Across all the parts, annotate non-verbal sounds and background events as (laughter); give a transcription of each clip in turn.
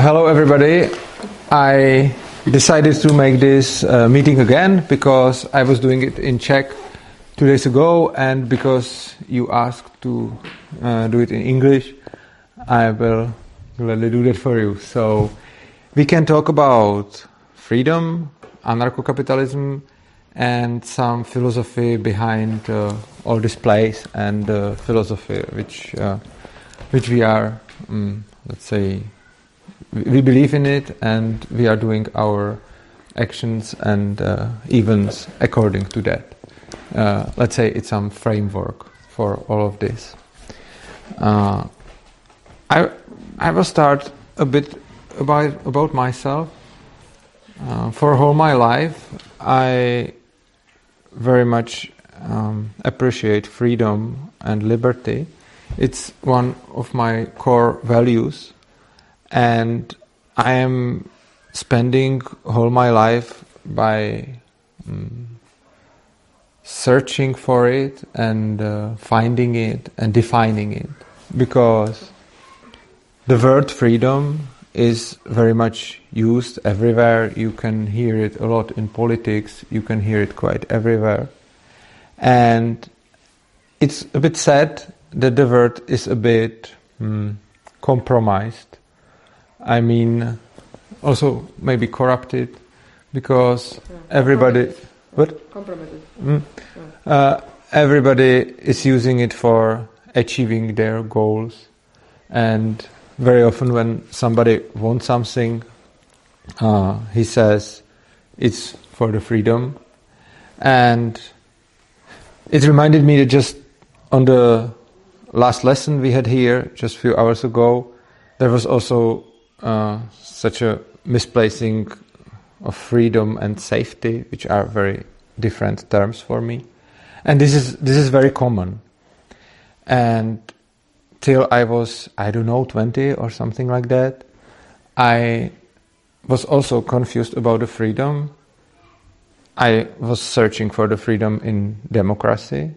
Hello, everybody. I decided to make this uh, meeting again because I was doing it in Czech two days ago, and because you asked to uh, do it in English, I will gladly do that for you. So we can talk about freedom, anarcho-capitalism, and some philosophy behind uh, all this place and the philosophy which uh, which we are, um, let's say we believe in it and we are doing our actions and uh, events according to that. Uh, let's say it's some framework for all of this. Uh, I I will start a bit about about myself. Uh, for all my life, I very much um, appreciate freedom and liberty. It's one of my core values and I am spending all my life by um, searching for it and uh, finding it and defining it because the word freedom is very much used everywhere. You can hear it a lot in politics, you can hear it quite everywhere. And it's a bit sad that the word is a bit um, compromised I mean, also maybe corrupted because yeah. everybody. What? Compromised. Mm, uh, everybody is using it for achieving their goals, and very often when somebody wants something, uh, he says it's for the freedom, and it reminded me that just on the last lesson we had here just a few hours ago, there was also such a misplacing of freedom and safety, which are very different terms for me. And this is this is very common. And till I was I don't know twenty or something like that, I was also confused about the freedom. I was searching for the freedom in democracy,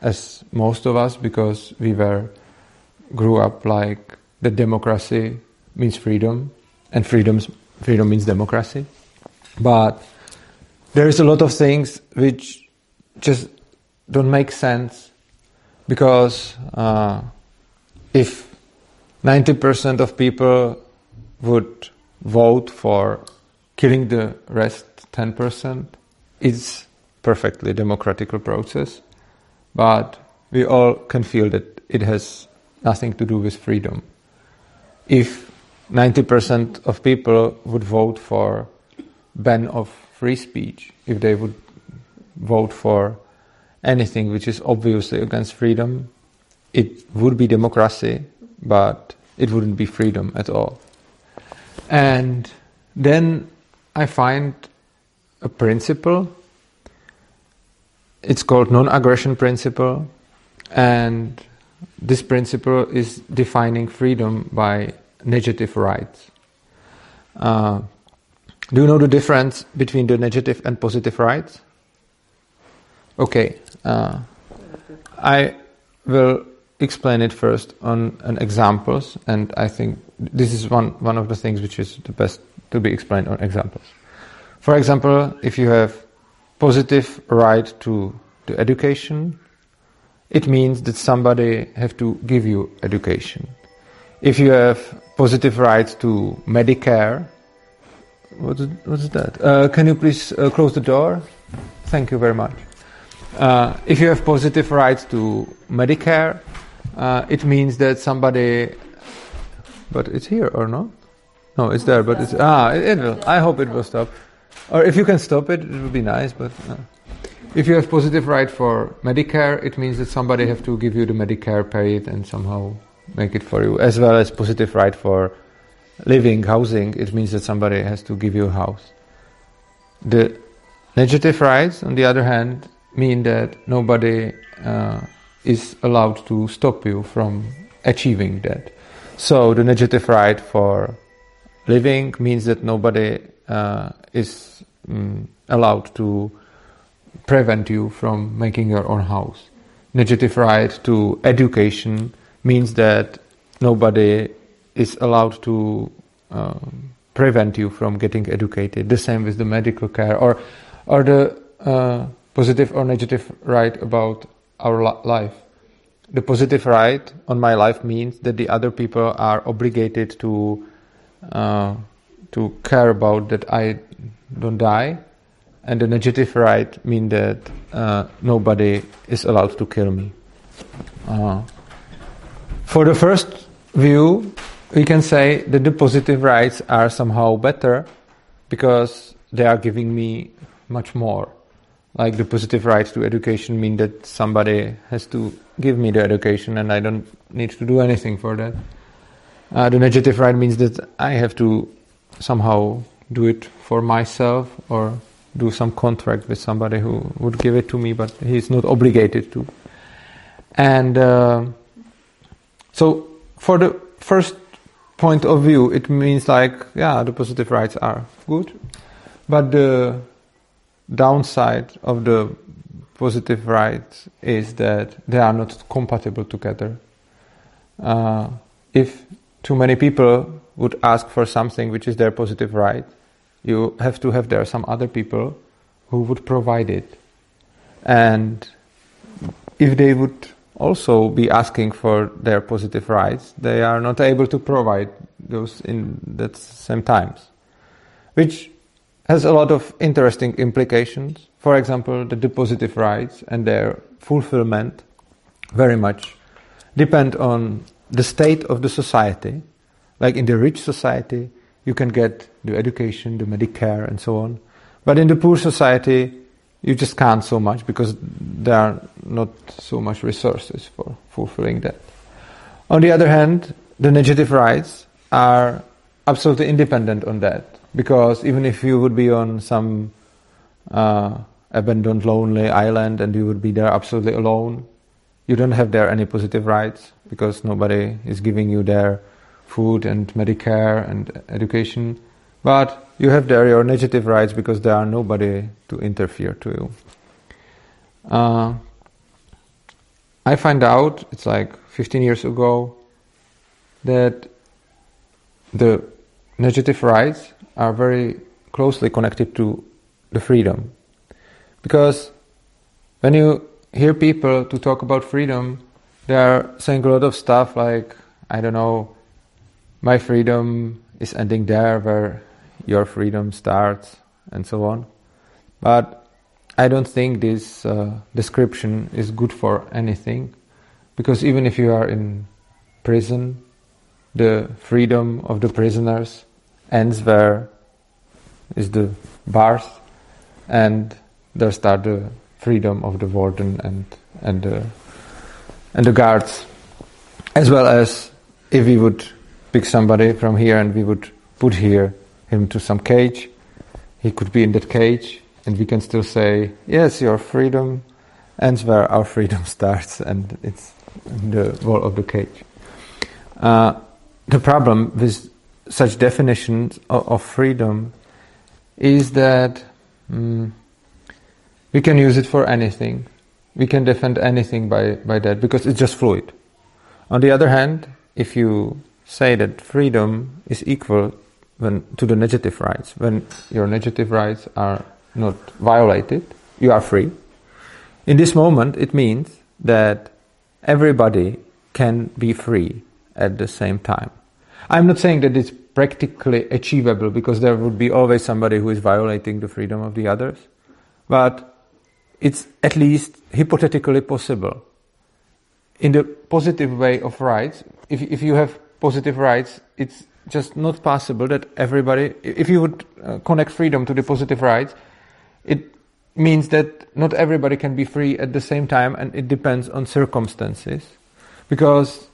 as most of us, because we were grew up like the democracy means freedom, and freedoms, freedom means democracy. But there is a lot of things which just don't make sense because uh, if 90% of people would vote for killing the rest 10%, it's perfectly democratic process. But we all can feel that it has nothing to do with freedom. If 90% of people would vote for ban of free speech if they would vote for anything which is obviously against freedom. It would be democracy but it wouldn't be freedom at all. And then i find a principle. It's called non-aggression principle. And this principle is defining freedom by negative rights. Uh, do you know the difference between the negative and positive rights? Okay, uh, I will explain it first on an examples, and I think this is one one of the things which is the best to be explained on examples. For example, if you have positive right to, to education, it means that somebody have to give you education. If you have positive rights to Medicare. What is, what is that? Uh, can you please uh, close the door? Thank you very much. Uh, if you have positive rights to Medicare, uh, it means that somebody. But it's here or not? No, it's there, but it's ah, it, it will. I hope it will stop. Or if you can stop it, it would be nice. But uh, if you have positive right for Medicare, it means that somebody have to give you the Medicare paid and somehow make it for you, as well as positive right for living, housing. It means that somebody has to give you a house. The negative rights, on the other hand, mean that nobody uh, is allowed to stop you from achieving that. So the negative right for living means that nobody uh, is um, allowed to prevent you from making your own house. Negative right to education means that nobody is allowed to um, prevent you from getting educated. The same with the medical care or or the uh, positive or negative right about our life. The positive right on my life means that the other people are obligated to uh, to care about that I don't die, and the negative right mean that uh, nobody is allowed to kill me. Uh, for the first view, we can say that the positive rights are somehow better because they are giving me much more. Like the positive rights to education mean that somebody has to give me the education and I don't need to do anything for that. Uh, the negative right means that I have to somehow do it for myself or do some contract with somebody who would give it to me, but he's not obligated to. And uh, so, for the first point of view, it means like, yeah, the positive rights are good, but the downside of the positive rights is that they are not compatible together. Uh, if too many people would ask for something which is their positive right, you have to have there some other people who would provide it. And if they would also be asking for their positive rights, they are not able to provide those in that same times, which has a lot of interesting implications. For example, the positive rights and their fulfillment very much depend on the state of the society. Like in the rich society, you can get the education, the Medicare, and so on. But in the poor society, you just can't so much because there are not so much resources for fulfilling that. On the other hand, the negative rights are absolutely independent on that because even if you would be on some uh, abandoned, lonely island and you would be there absolutely alone, you don't have there any positive rights because nobody is giving you there food and Medicare and education. But you have there your negative rights because there are nobody to interfere to you. Uh, I find out, it's like 15 years ago, that the negative rights are very closely connected to the freedom. Because when you hear people to talk about freedom, they are saying a lot of stuff like, I don't know, my freedom is ending there where your freedom starts, and so on. But I don't think this uh, description is good for anything, because even if you are in prison, the freedom of the prisoners ends where is the bars, and there start the freedom of the warden and and the and the guards, as well as if we would pick somebody from here and we would put here him to some cage, he could be in that cage, and we can still say, yes, your freedom ends where our freedom (laughs) starts, and it's the wall of the cage. Uh, the problem with such definitions of, of freedom is that um, we can use it for anything. We can defend anything by, by that because it's just fluid. On the other hand, if you say that freedom is equal when, to the negative rights, when your negative rights are not violated, you are free. In this moment, it means that everybody can be free at the same time. I'm not saying that it's practically achievable because there would be always somebody who is violating the freedom of the others, but it's at least hypothetically possible. In the positive way of rights, if, if you have positive rights, it's just not possible that everybody, if you would uh, connect freedom to the positive rights, it means that not everybody can be free at the same time and it depends on circumstances. Because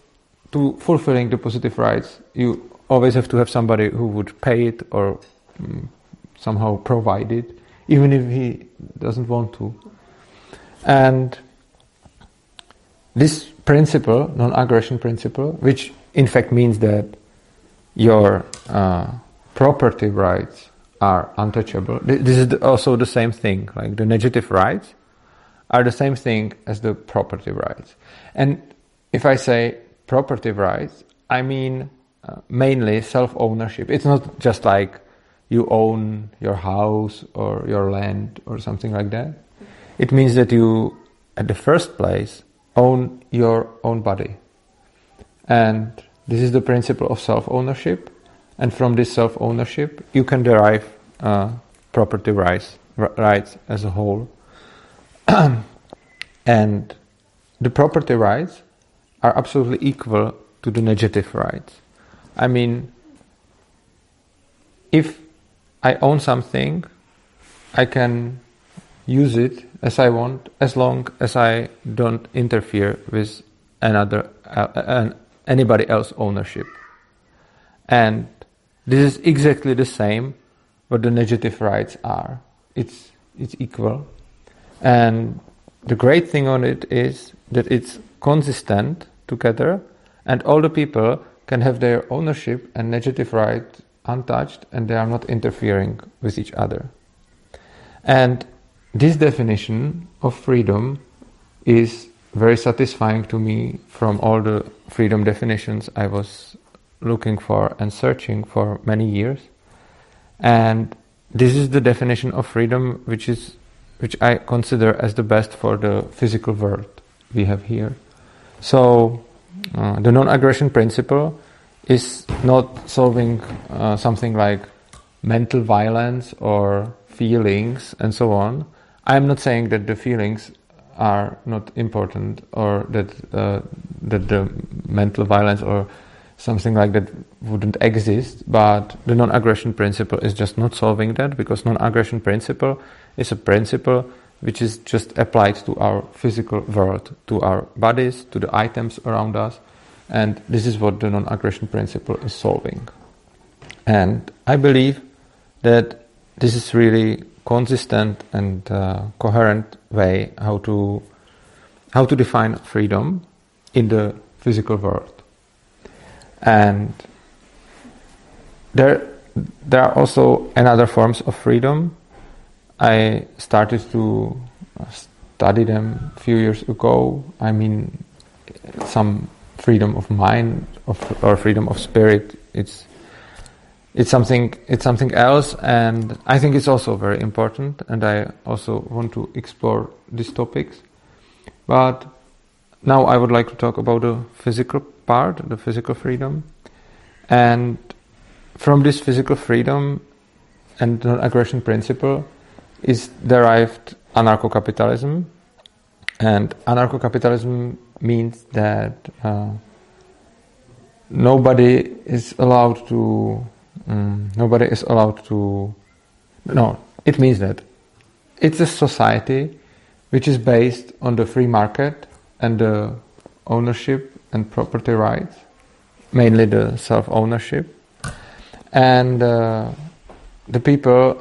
to fulfilling the positive rights, you always have to have somebody who would pay it or um, somehow provide it, even if he doesn't want to. And this principle, non-aggression principle, which in fact means that your uh, property rights are untouchable. This is also the same thing, like the negative rights are the same thing as the property rights. And if I say property rights, I mean uh, mainly self ownership. It's not just like you own your house or your land or something like that. It means that you, at the first place, own your own body. And this is the principle of self ownership. And from this self ownership, you can derive uh, property rights, rights as a whole. (clears throat) and the property rights are absolutely equal to the negative rights. I mean, if I own something, I can use it as I want as long as I don't interfere with another uh, uh, anybody else ownership. And this is exactly the same what the negative rights are. It's it's equal. And the great thing on it is that it's consistent together and all the people can have their ownership and negative right untouched and they are not interfering with each other. And this definition of freedom is very satisfying to me from all the freedom definitions I was looking for and searching for many years. And this is the definition of freedom which is which I consider as the best for the physical world we have here. So uh, the non-aggression principle is not solving uh, something like mental violence or feelings and so on. I'm not saying that the feelings are not important or that uh, that the mental violence or something like that wouldn't exist, but the non-aggression principle is just not solving that because non-aggression principle is a principle which is just applied to our physical world, to our bodies, to the items around us, and this is what the non-aggression principle is solving. And I believe that this is really consistent and uh, coherent way how to how to define freedom in the physical world. And there there are also another forms of freedom. I started to study them a few years ago. I mean, some freedom of mind of, or freedom of spirit. It's it's something it's something else and i think it's also very important and i also want to explore these topics. But now i would like to talk about the physical part the physical freedom. And from this physical freedom and non-aggression principle is derived anarcho-capitalism. And anarcho-capitalism means that uh, nobody is allowed to Mm, nobody is allowed to. No, it means that it's a society which is based on the free market and the ownership and property rights, mainly the self ownership. And uh, the people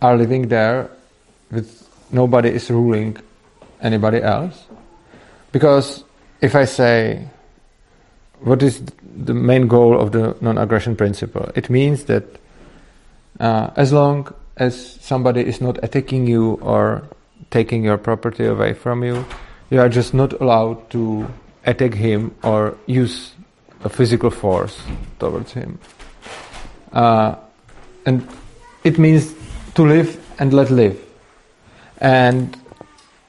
are living there with nobody is ruling anybody else. Because if I say what is the main goal of the non-aggression principle? It means that uh, as long as somebody is not attacking you or taking your property away from you, you are just not allowed to attack him or use a physical force towards him. Uh, and it means to live and let live. And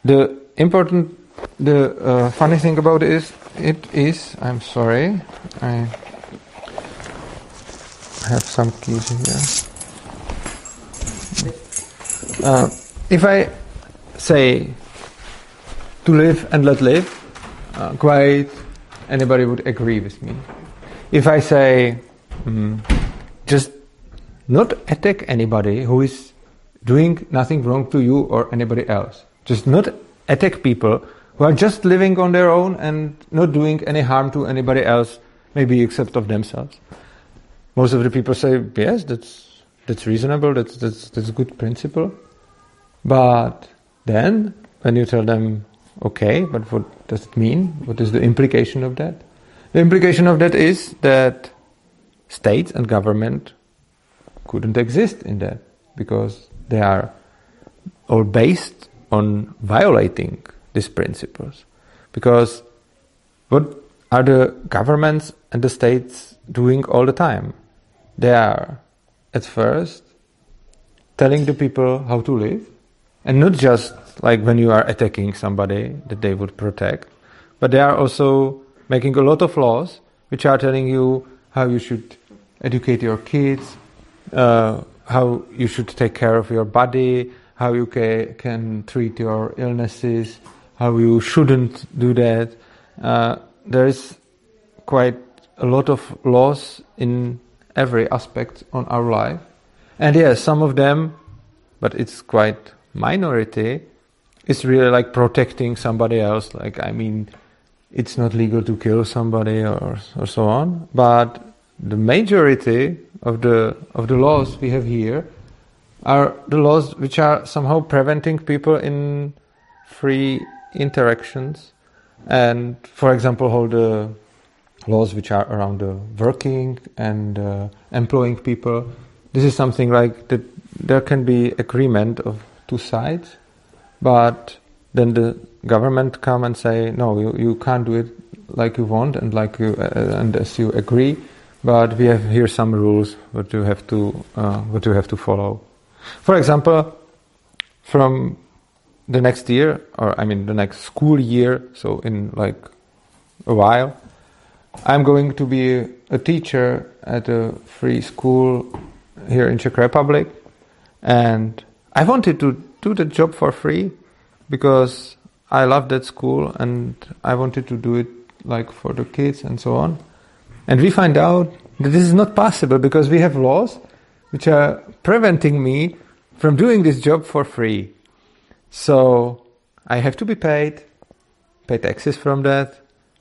the important the uh, funny thing about it is, it is. I'm sorry, I have some keys here. Uh, if I say to live and let live, uh, quite anybody would agree with me. If I say mm, just not attack anybody who is doing nothing wrong to you or anybody else, just not attack people who are just living on their own and not doing any harm to anybody else, maybe except of themselves. Most of the people say, yes, that's, that's reasonable, that's, that's, that's a good principle. But then, when you tell them, okay, but what does it mean? What is the implication of that? The implication of that is that states and government couldn't exist in that because they are all based on violating these principles. Because what are the governments and the states doing all the time? They are, at first, telling the people how to live, and not just like when you are attacking somebody that they would protect, but they are also making a lot of laws which are telling you how you should educate your kids, uh, how you should take care of your body, how you ca- can treat your illnesses, how you shouldn't do that. Uh, there is quite a lot of laws in every aspect on our life. And yes, some of them, but it's quite minority, is really like protecting somebody else. Like, I mean, it's not legal to kill somebody or, or so on. But the majority of the, of the laws we have here are the laws which are somehow preventing people in free interactions. And, for example, all the laws which are around the working and uh, employing people. This is something like that. There can be agreement of two sides, but then the government come and say, no, you, you can't do it like you want and like you uh, and as you agree. But we have here some rules what you have to uh, what you have to follow. For example, from the next year, or I mean the next school year, so in like a while, I'm going to be a teacher at a free school here in Czech Republic, and I wanted to do the job for free because I love that school and I wanted to do it like for the kids and so on. And we find out that this is not possible because we have laws which are preventing me from doing this job for free. So I have to be paid, pay taxes from that,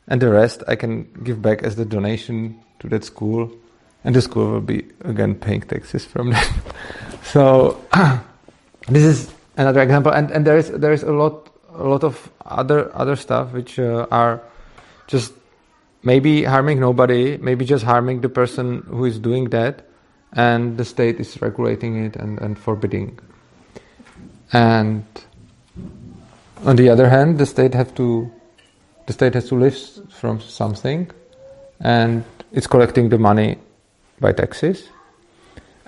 and the rest I can give back as the donation to that school, and the school will be again paying taxes from (laughs) that. so (clears throat) this is another example, and, and there is there is a lot a lot of other other stuff which uh, are just maybe harming nobody, maybe just harming the person who is doing that, and the state is regulating it and, and forbidding. And on the other hand, the state have to the state has to live from something, and it's collecting the money by taxes,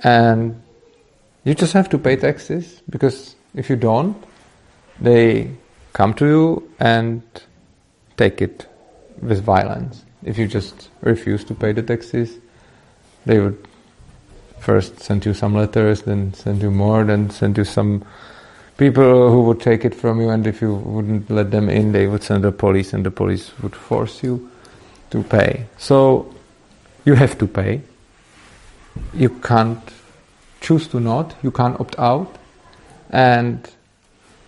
and you just have to pay taxes because if you don't, they come to you and take it with violence. If you just refuse to pay the taxes, they would first send you some letters, then send you more, then send you some people who would take it from you, and if you wouldn't let them in, they would send the police, and the police would force you to pay. So you have to pay. You can't choose to not. You can't opt out, and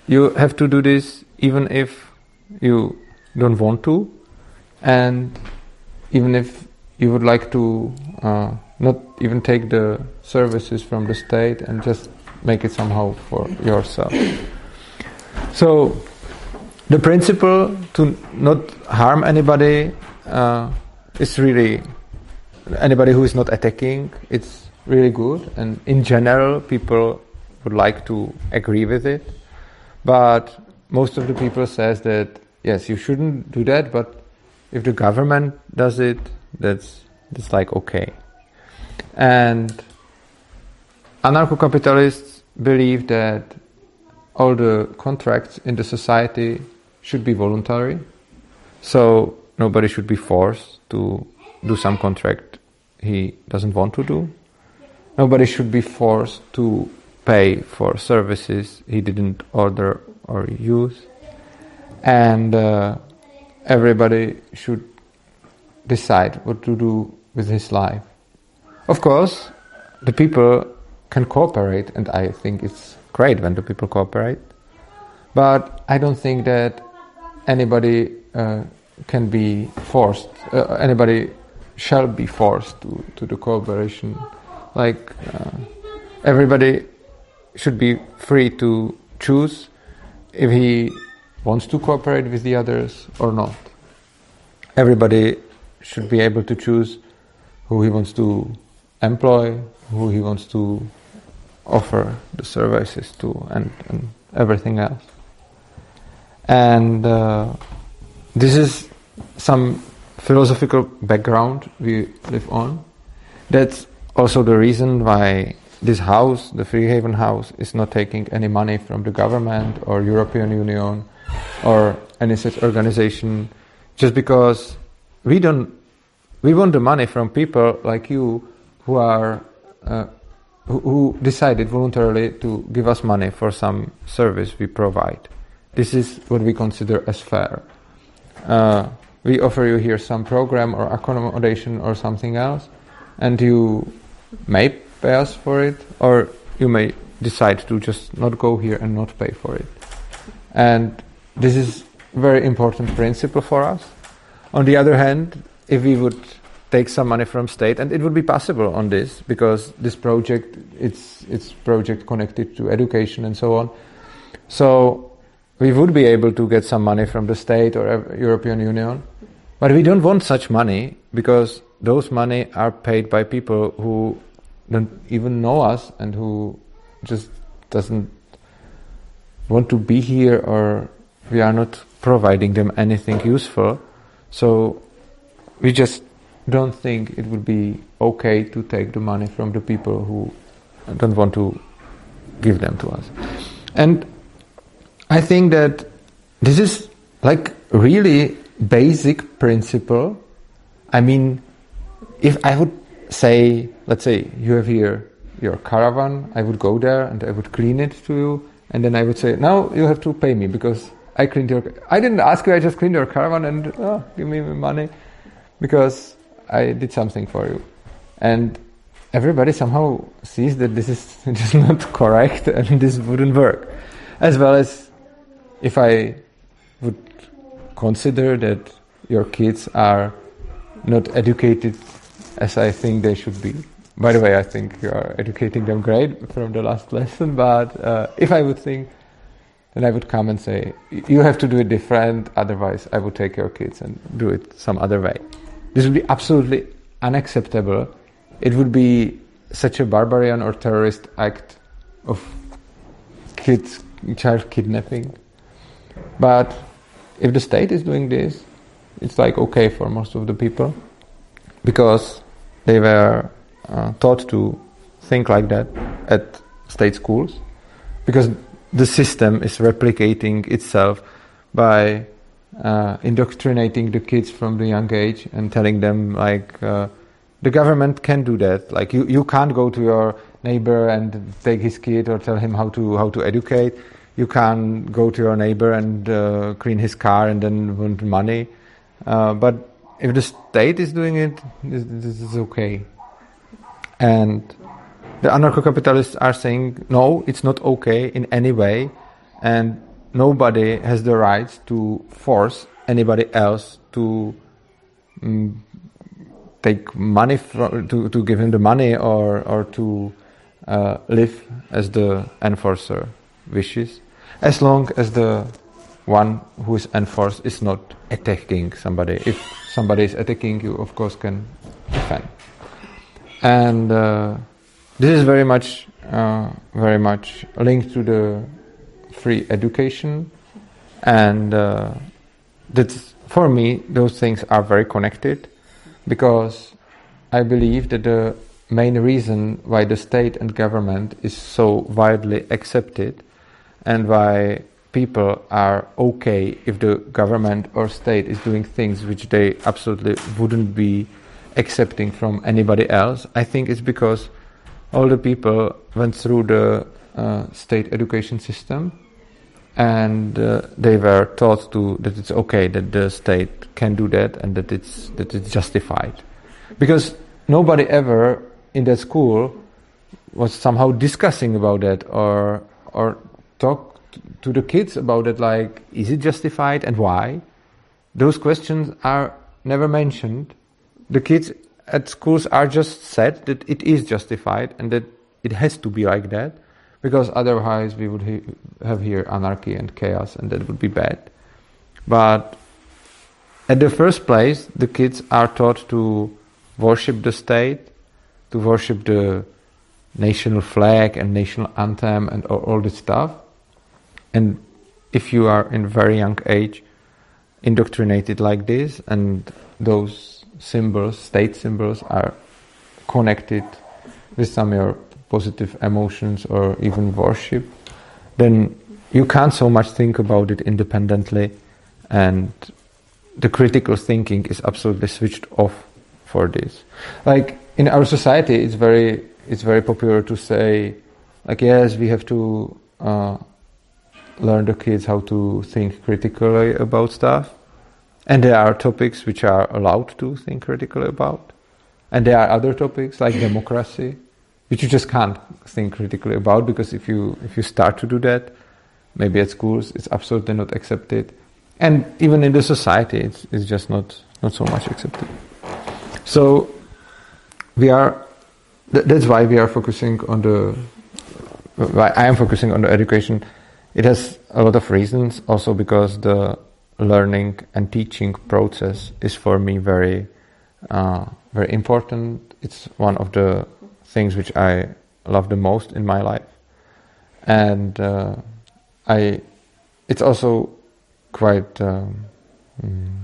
you have to do this even if you don't want to, and even if you would like to uh, not even take the services from the state and just make it somehow for yourself. So, the principle to not harm anybody uh, is really anybody who is not attacking. It's really good, and in general, people would like to agree with it. But most of the people says that yes, you shouldn't do that, but if the government does it, that's that's like okay. And anarcho-capitalists believe that all the contracts in the society should be voluntary. So nobody should be forced to do some contract he doesn't want to do. Nobody should be forced to pay for services he didn't order or use. And uh, everybody should decide what to do with his life. Of course, the people can cooperate, and I think it's great when the people cooperate. But I don't think that anybody uh, can be forced, uh, anybody shall be forced to, to the cooperation. Like uh, everybody should be free to choose if he wants to cooperate with the others or not. Everybody should be able to choose who he wants to employ, who he wants to offer the services to, and, and everything else. And uh, this is some philosophical background we live on. That's also the reason why this house, the Free Haven House, is not taking any money from the government or European Union or any such organization, just because we don't. We want the money from people like you who are uh, who, decided voluntarily to give us money for some service we provide. This is what we consider as fair. Uh, we offer you here some program or accommodation or something else, and you may pay us for it, or you may decide to just not go here and not pay for it. And this is very important principle for us. On the other hand, if we would take some money from state, and it would be possible on this because this project, it's it's project connected to education and so on. So we would be able to get some money from the state or European Union, but we don't want such money because those money are paid by people who don't even know us and who just doesn't want to be here or we are not providing them anything useful. So we just don't think it would be okay to take the money from the people who don't want to give them to us. And I think that this is like really basic principle. I mean, if I would say, let's say you have here your caravan, I would go there and I would clean it to you, and then I would say, now you have to pay me because I cleaned your. I didn't ask you. I just cleaned your caravan and oh, give me money because I did something for you, and everybody somehow sees that this is (laughs) just not correct (laughs) and this wouldn't work, as well as if I would consider that your kids are not educated as I think they should be. By the way, I think you are educating them great from the last (laughs) lesson, but uh, if I would think, then I would come and say, you have to do it different, otherwise I would take your kids and do it some other way. This would be absolutely unacceptable. It would be such a barbarian or terrorist act of kids, child kidnapping. But if the state is doing this, it's like okay for most of the people because they were uh, taught to think like that at state schools because the system is replicating itself by uh, indoctrinating the kids from the young age and telling them like uh, the government can do that. Like you, you can't go to your neighbor and take his kid or tell him how to how to educate. You can't go to your neighbor and uh, clean his car and then want money. Uh, but if the state is doing it, this, this is okay. And the anarcho-capitalists are saying, no, it's not okay in any way, and nobody has the right to force anybody else to um, take money from, to, to give him the money or, or to uh, live as the enforcer wishes, as long as the one who is enforced is not attacking somebody. If somebody is attacking you, of course, can defend. And uh, this is very much, uh, very much linked to the free education, and uh, for me. Those things are very connected because I believe that the main reason why the state and government is so widely accepted and why people are okay if the government or state is doing things which they absolutely wouldn't be accepting from anybody else, I think it's because all the people went through the uh, state education system and uh, they were taught to that it's okay that the state can do that and that it's that it's justified because nobody ever in that school was somehow discussing about that or or talk to the kids about it, like, is it justified and why? Those questions are never mentioned. The kids at schools are just said that it is justified and that it has to be like that, because otherwise we would he- have here anarchy and chaos, and that would be bad. But at the first place, the kids are taught to worship the state, to worship the national flag and national anthem and all, all this stuff and if you are in very young age indoctrinated like this and those symbols, state symbols, are connected with some of your positive emotions or even worship, then you can't so much think about it independently, and the critical thinking is absolutely switched off for this. Like in our society, it's very it's very popular to say, like yes, we have to uh, learn the kids how to think critically about stuff, and there are topics which are allowed to think critically about, and there are other topics like democracy, which you just can't think critically about because if you if you start to do that, maybe at schools it's absolutely not accepted, and even in the society it's, it's just not not so much accepted. So we are. Th- that's why we are focusing on the. Why I am focusing on the education. It has a lot of reasons. Also because the learning and teaching process is for me very, uh, very important. It's one of the things which I love the most in my life, and uh, I. It's also quite um, mm,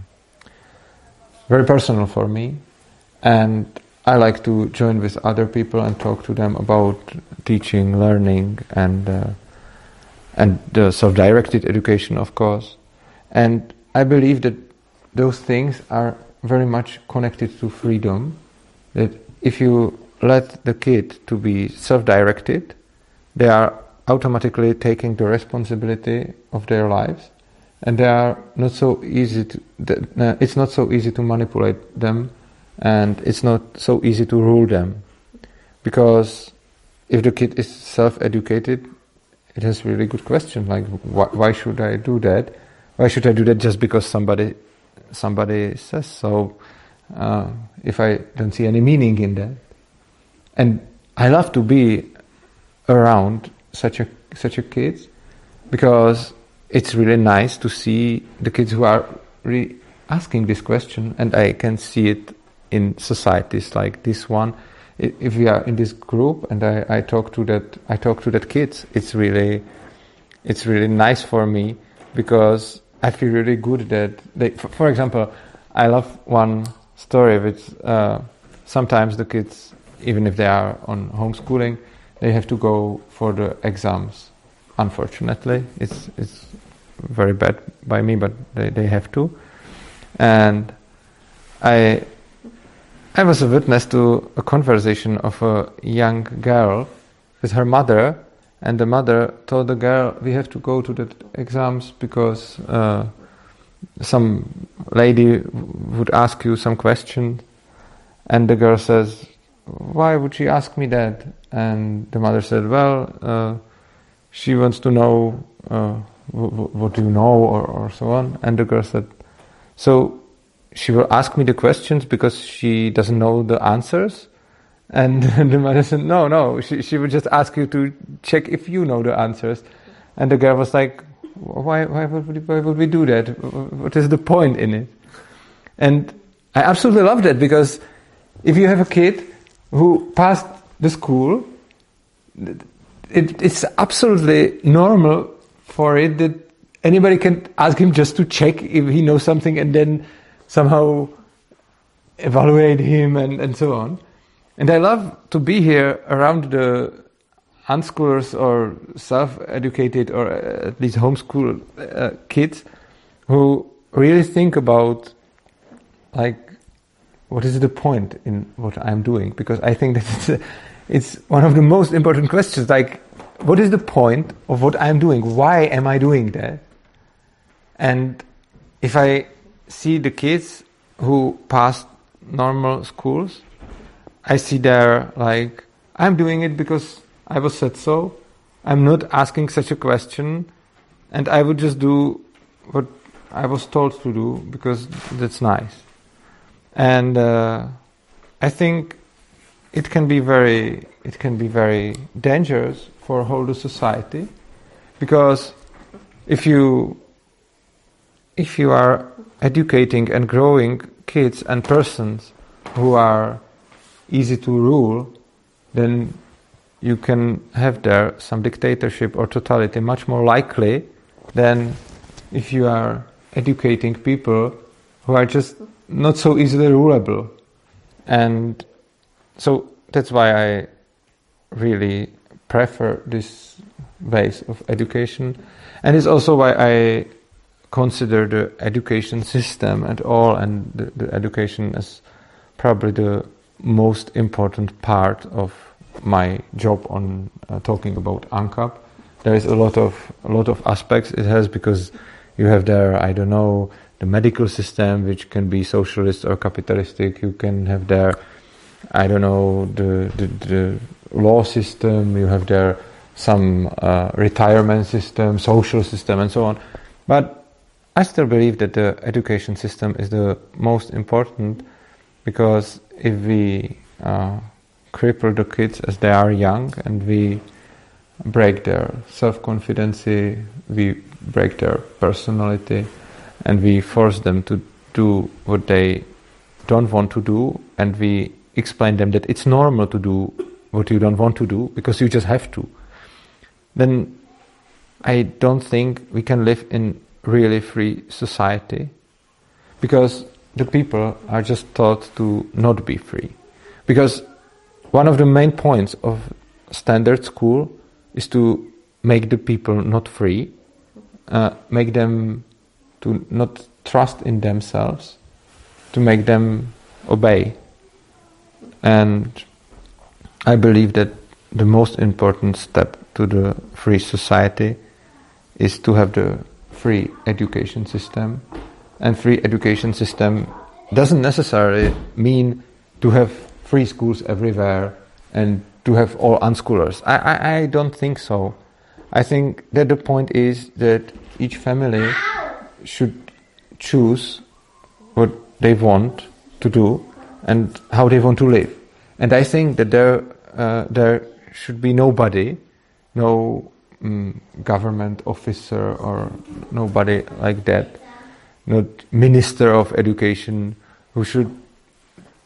very personal for me and I like to join with other people and talk to them about teaching, learning, and uh, and the self-directed education, of course. And I believe that those things are very much connected to freedom. That if you let the kid to be self-directed, they are automatically taking the responsibility of their lives, and they are not so easy to. Uh, it's not so easy to manipulate them. And it's not so easy to rule them. Because if the kid is self-educated it has really good question like why, why should i do that? Why should i do that just because somebody somebody says so? Uh, if i don't see any meaning in that and i love to be around such a such a kids because it's really nice to see the kids who are asking this question and i can see it in societies like this one. If we are in this group and I, I talk to that I talk to that kids it's really it's really nice for me because I feel really good that they for, for example I love one story which uh, sometimes the kids even if they are on homeschooling they have to go for the exams unfortunately it's it's very bad by me but they, they have to and I I was a witness to a conversation of a young girl with her mother, and the mother told the girl, "We have to go to the exams because uh, some lady would ask you some question." And the girl says, "Why would she ask me that?" And the mother said, "Well, uh, she wants to know uh, what do you know, or, or so on." And the girl said, "So." she will ask me the questions because she doesn't know the answers. And (laughs) the mother said, no, no, she, she would just ask you to check if you know the answers. And the girl was like, why, why, would, we, why would we do that? What is the point in it? And I absolutely love that because if you have a kid who passed the school, it, it's absolutely normal for it that anybody can ask him just to check if he knows something and then somehow evaluate him and, and so on. And I love to be here around the unschoolers or self-educated or at least homeschool uh, kids who really think about like what is the point in what I'm doing? Because I think that (laughs) it's, a, it's one of the most important questions. Like what is the point of what I'm doing? Why am I doing that? And if I see the kids who passed normal schools, I see there like I'm doing it because I was said so. I'm not asking such a question, and I would just do what I was told to do because that's nice. And uh, I think it can be very it can be very dangerous for a whole society because if you if you are educating and growing kids and persons who are easy to rule, then you can have there some dictatorship or totality much more likely than if you are educating people who are just not so easily rulable. And so that's why I really prefer this ways of education. And it's also why I consider the education system at all and the, the education as probably the most important part of my job on uh, talking about ANCAP. There is a lot of a lot of aspects it has because you have there I don't know the medical system which can be socialist or capitalistic. You can have there I don't know the the, the law system. You have there some uh, retirement system, social system, and so on. But I still believe that the education system is the most important because if we uh, cripple the kids as they are young and we break their self-confidence, we break their personality, and we force them to do what they don't want to do, and we explain them that it's normal to do what you don't want to do because you just have to, then I don't think we can live in really free society because the people are just taught to not be free. Because one of the main points of standard school is to make the people not free, uh, make them to not trust in themselves, to make them obey. And I believe that the most important step to the free society is to have the free education system. And free education system doesn't necessarily mean to have free schools everywhere and to have all unschoolers. I, I, I don't think so. I think that the point is that each family should choose what they want to do and how they want to live. And I think that there, uh, there should be nobody, no um, government officer or nobody like that, not minister of education, who should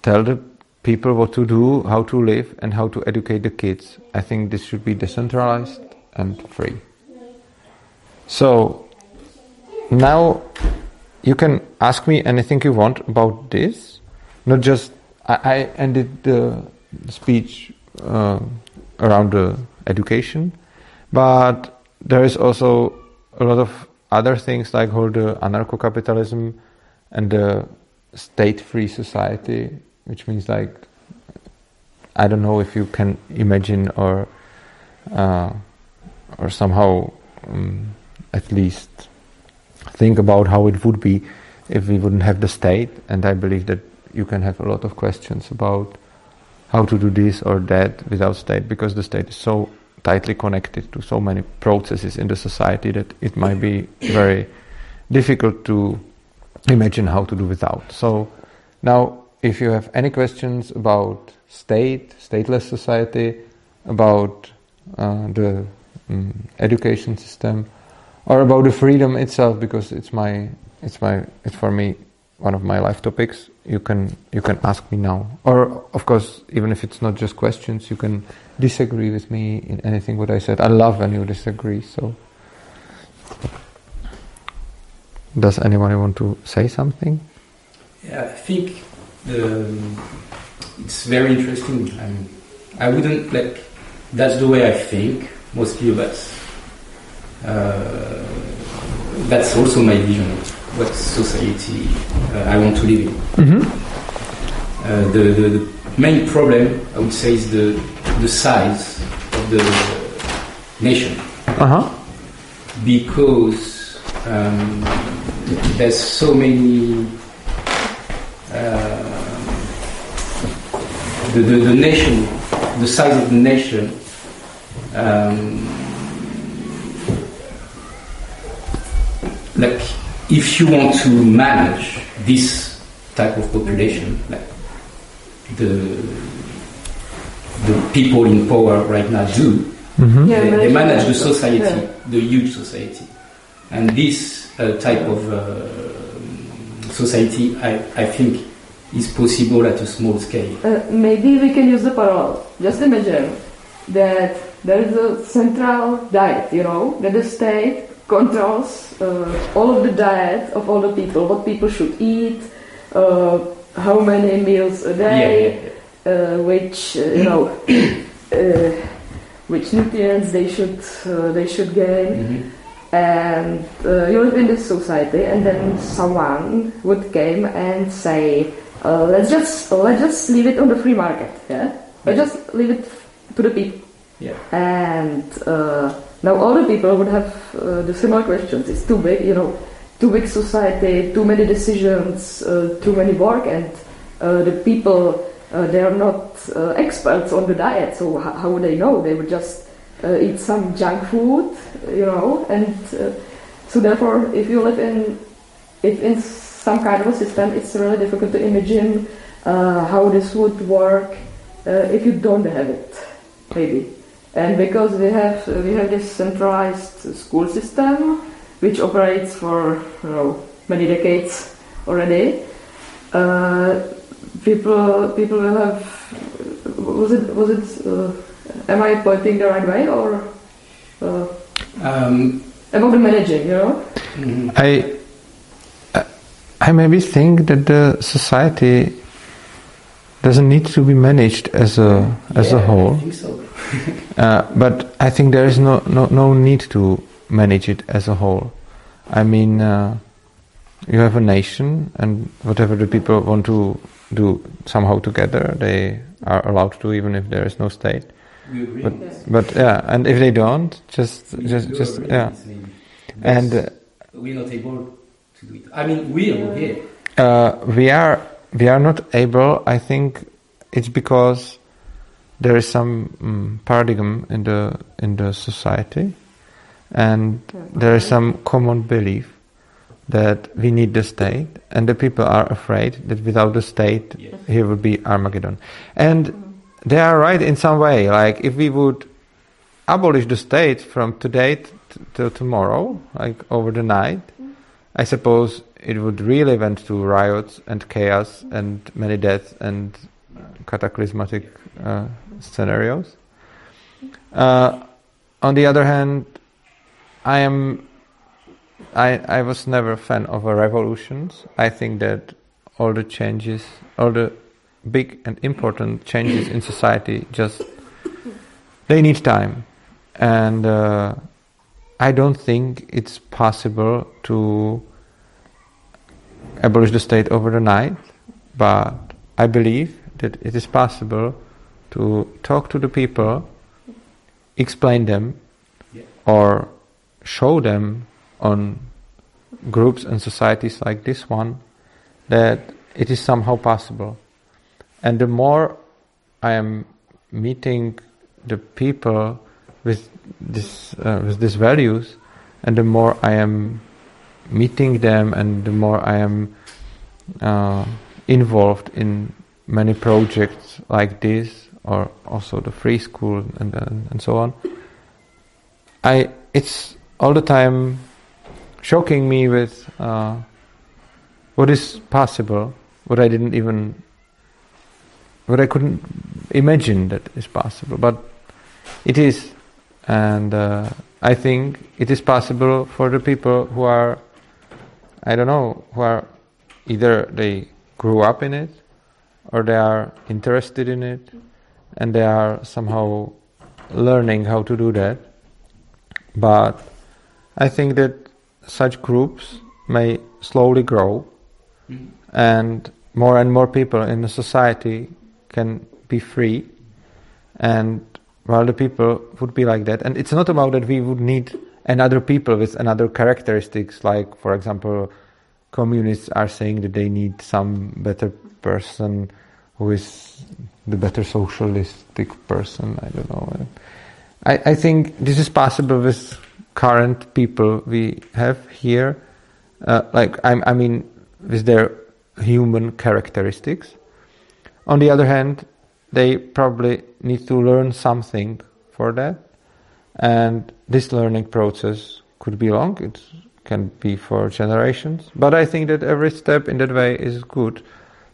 tell the people what to do, how to live, and how to educate the kids. I think this should be decentralized and free. So now you can ask me anything you want about this. Not just I, I ended the speech uh, around the education, but there is also a lot of other things like all the anarcho-capitalism and the state-free society, which means like I don't know if you can imagine or uh, or somehow um, at least think about how it would be if we wouldn't have the state. And I believe that you can have a lot of questions about how to do this or that without state because the state is so tightly connected to so many processes in the society that it might be very difficult to imagine how to do without. So now, if you have any questions about state, stateless society, about uh, the um, education system, or about the freedom itself, because it's my, it's my, it's for me one of my life topics, you can you can ask me now. Or of course, even if it's not just questions, you can disagree with me in anything what I said. I love when you disagree. So, does anyone want to say something? Yeah, I think um, it's very interesting. I'm, I wouldn't like. That's the way I think mostly, but uh, that's also my vision what society uh, I want to live in. Mm-hmm. Uh, the, the, the, main problem, I would say, is the, the size of the nation. Uh-huh. Because um, there's so many. Uh, the, the, the, nation, the size of the nation, um, like if you want to manage this type of population, like the the people in power right now do, mm-hmm. yeah, they, they, manage the society, yeah. the huge society, and this uh, type of uh, society, I, I think, is possible at a small scale. Uh, maybe we can use the parallel. Just imagine that there is a central diet, you know, that the state controls uh, all of the diet of all the people, what people should eat, uh, how many meals a day, uh, which uh, you know, (coughs) uh, which nutrients they should they should gain. Mhm. And you live in this society, and then someone would come and say, "Let's just let's just leave it on the free market, yeah. Let's just leave it to the people." Yeah. And now the people would have uh, the similar questions. It's too big, you know, too big society, too many decisions, uh, too many work, and uh, the people uh, they are not uh, experts on the diet. So h- how would they know? They would just uh, eat some junk food, you know, and so therefore, if you live in if in some kind of a system, it's really difficult to imagine how this would work if you don't have it, maybe. And because we have we have this centralized school system, which operates for you know many decades already, uh, people people will have was it was it uh, am I pointing the right way or uh, Um, about the managing, you know? mhm. I I maybe think that the society doesn't need to be managed as a as a whole, I think so. Uh, but I think there is no, no no need to manage it as a whole. I mean, uh, you have a nation, and whatever the people want to do somehow together, they are allowed to, do, even if there is no state. Agree. But- But yeah, and if they don't, just We just just yeah, and. Uh, we're not able to do it. I mean, we are here. Uh, we are we are not able. I think it's because there is some um, paradigm in the in the society, and there is some common belief that we need the state, and the people are afraid that without the state, Yes. here would be Armageddon. And they are right in some way. Like if we would abolish the state from today t- till tomorrow, like over the night, I suppose it would really went to riots and chaos and many deaths and cataclysmatic uh, scenarios. Uh, on the other hand, I am. I I was never a fan of revolutions. I think that all the changes, all the big and important changes in society, just they need time, and uh, I don't think it's possible to abolish the state over the night, but I believe that it is possible to talk to the people, explain them, Yeah. or show them on groups and societies like this one that it is somehow possible. And the more I am meeting the people with this uh, with these values, and the more I am meeting them, and the more I am uh, involved in many projects like this, or also the free school and and, and so on. I it's all the time shocking me with uh, what is possible, what I didn't even, what I couldn't imagine that is possible, but it is, and uh, I think it is possible for the people who are, I don't know, who are either they grew up in it, or they are interested in it, and they are somehow learning how to do that. But I think that such groups may slowly grow, Mhm. and more and more people in the society can be free, and while the people would be like that, and it's not about that we would need another people with another characteristics, like for example, communists are saying that they need some better person who is the better socialistic person. I don't know. I, I think this is possible with current people we have here. Uh, like I, I mean, with their human characteristics. On the other hand, they probably need to learn something for that, and this learning process could be long. It can be for generations, but I think that every step in that way is good.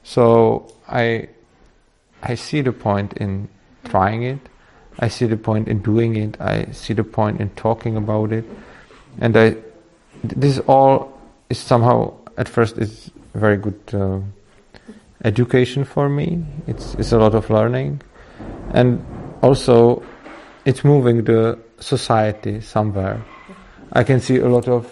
So I I see the point in trying it. I see the point in doing it. I see the point in talking about it. And I this all is somehow at first is very good uh, education for me. It's it's a lot of learning, and also it's moving the society somewhere. I can see a lot of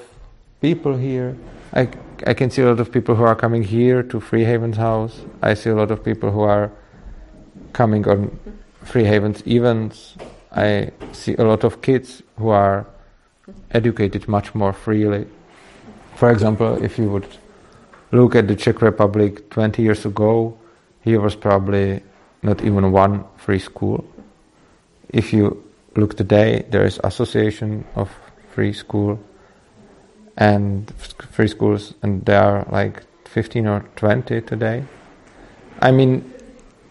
people here. I I can see a lot of people who are coming here to Free Haven's house. I see a lot of people who are coming on Free Haven's events. I see a lot of kids who are educated much more freely. For example, if you would look at the Czech Republic 20 years ago, here was probably not even one free school. If you look today, there is association of free school and free schools, and there are like 15 or 20 today. I mean,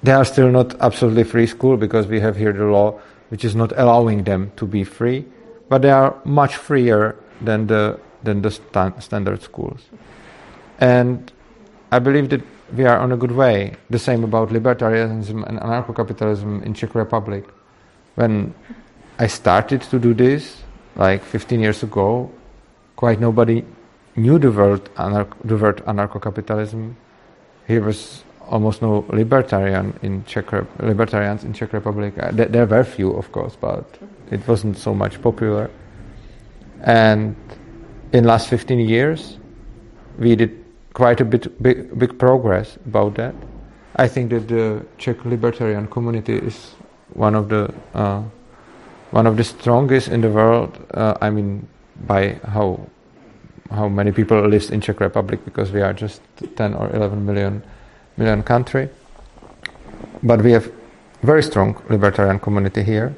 they are still not absolutely free school because we have here the law which is not allowing them to be free, but they are much freer than the than the sta- standard schools. And I believe that we are on a good way. The same about libertarianism and anarcho-capitalism in Czech Republic. When I started to do this, like 15 years ago, quite nobody knew the word, the word anarcho-capitalism. Here was almost no libertarian in Czech libertarians in Czech Republic. Uh, there, there were few, of course, but it wasn't so much popular. And in last 15 years, we did quite a bit big, big progress about that. I think that the Czech libertarian community is one of the uh, one of the strongest in the world. Uh, I mean, by how how many people live in Czech Republic because we are just 10 or 11 million million country. But we have very strong libertarian community here,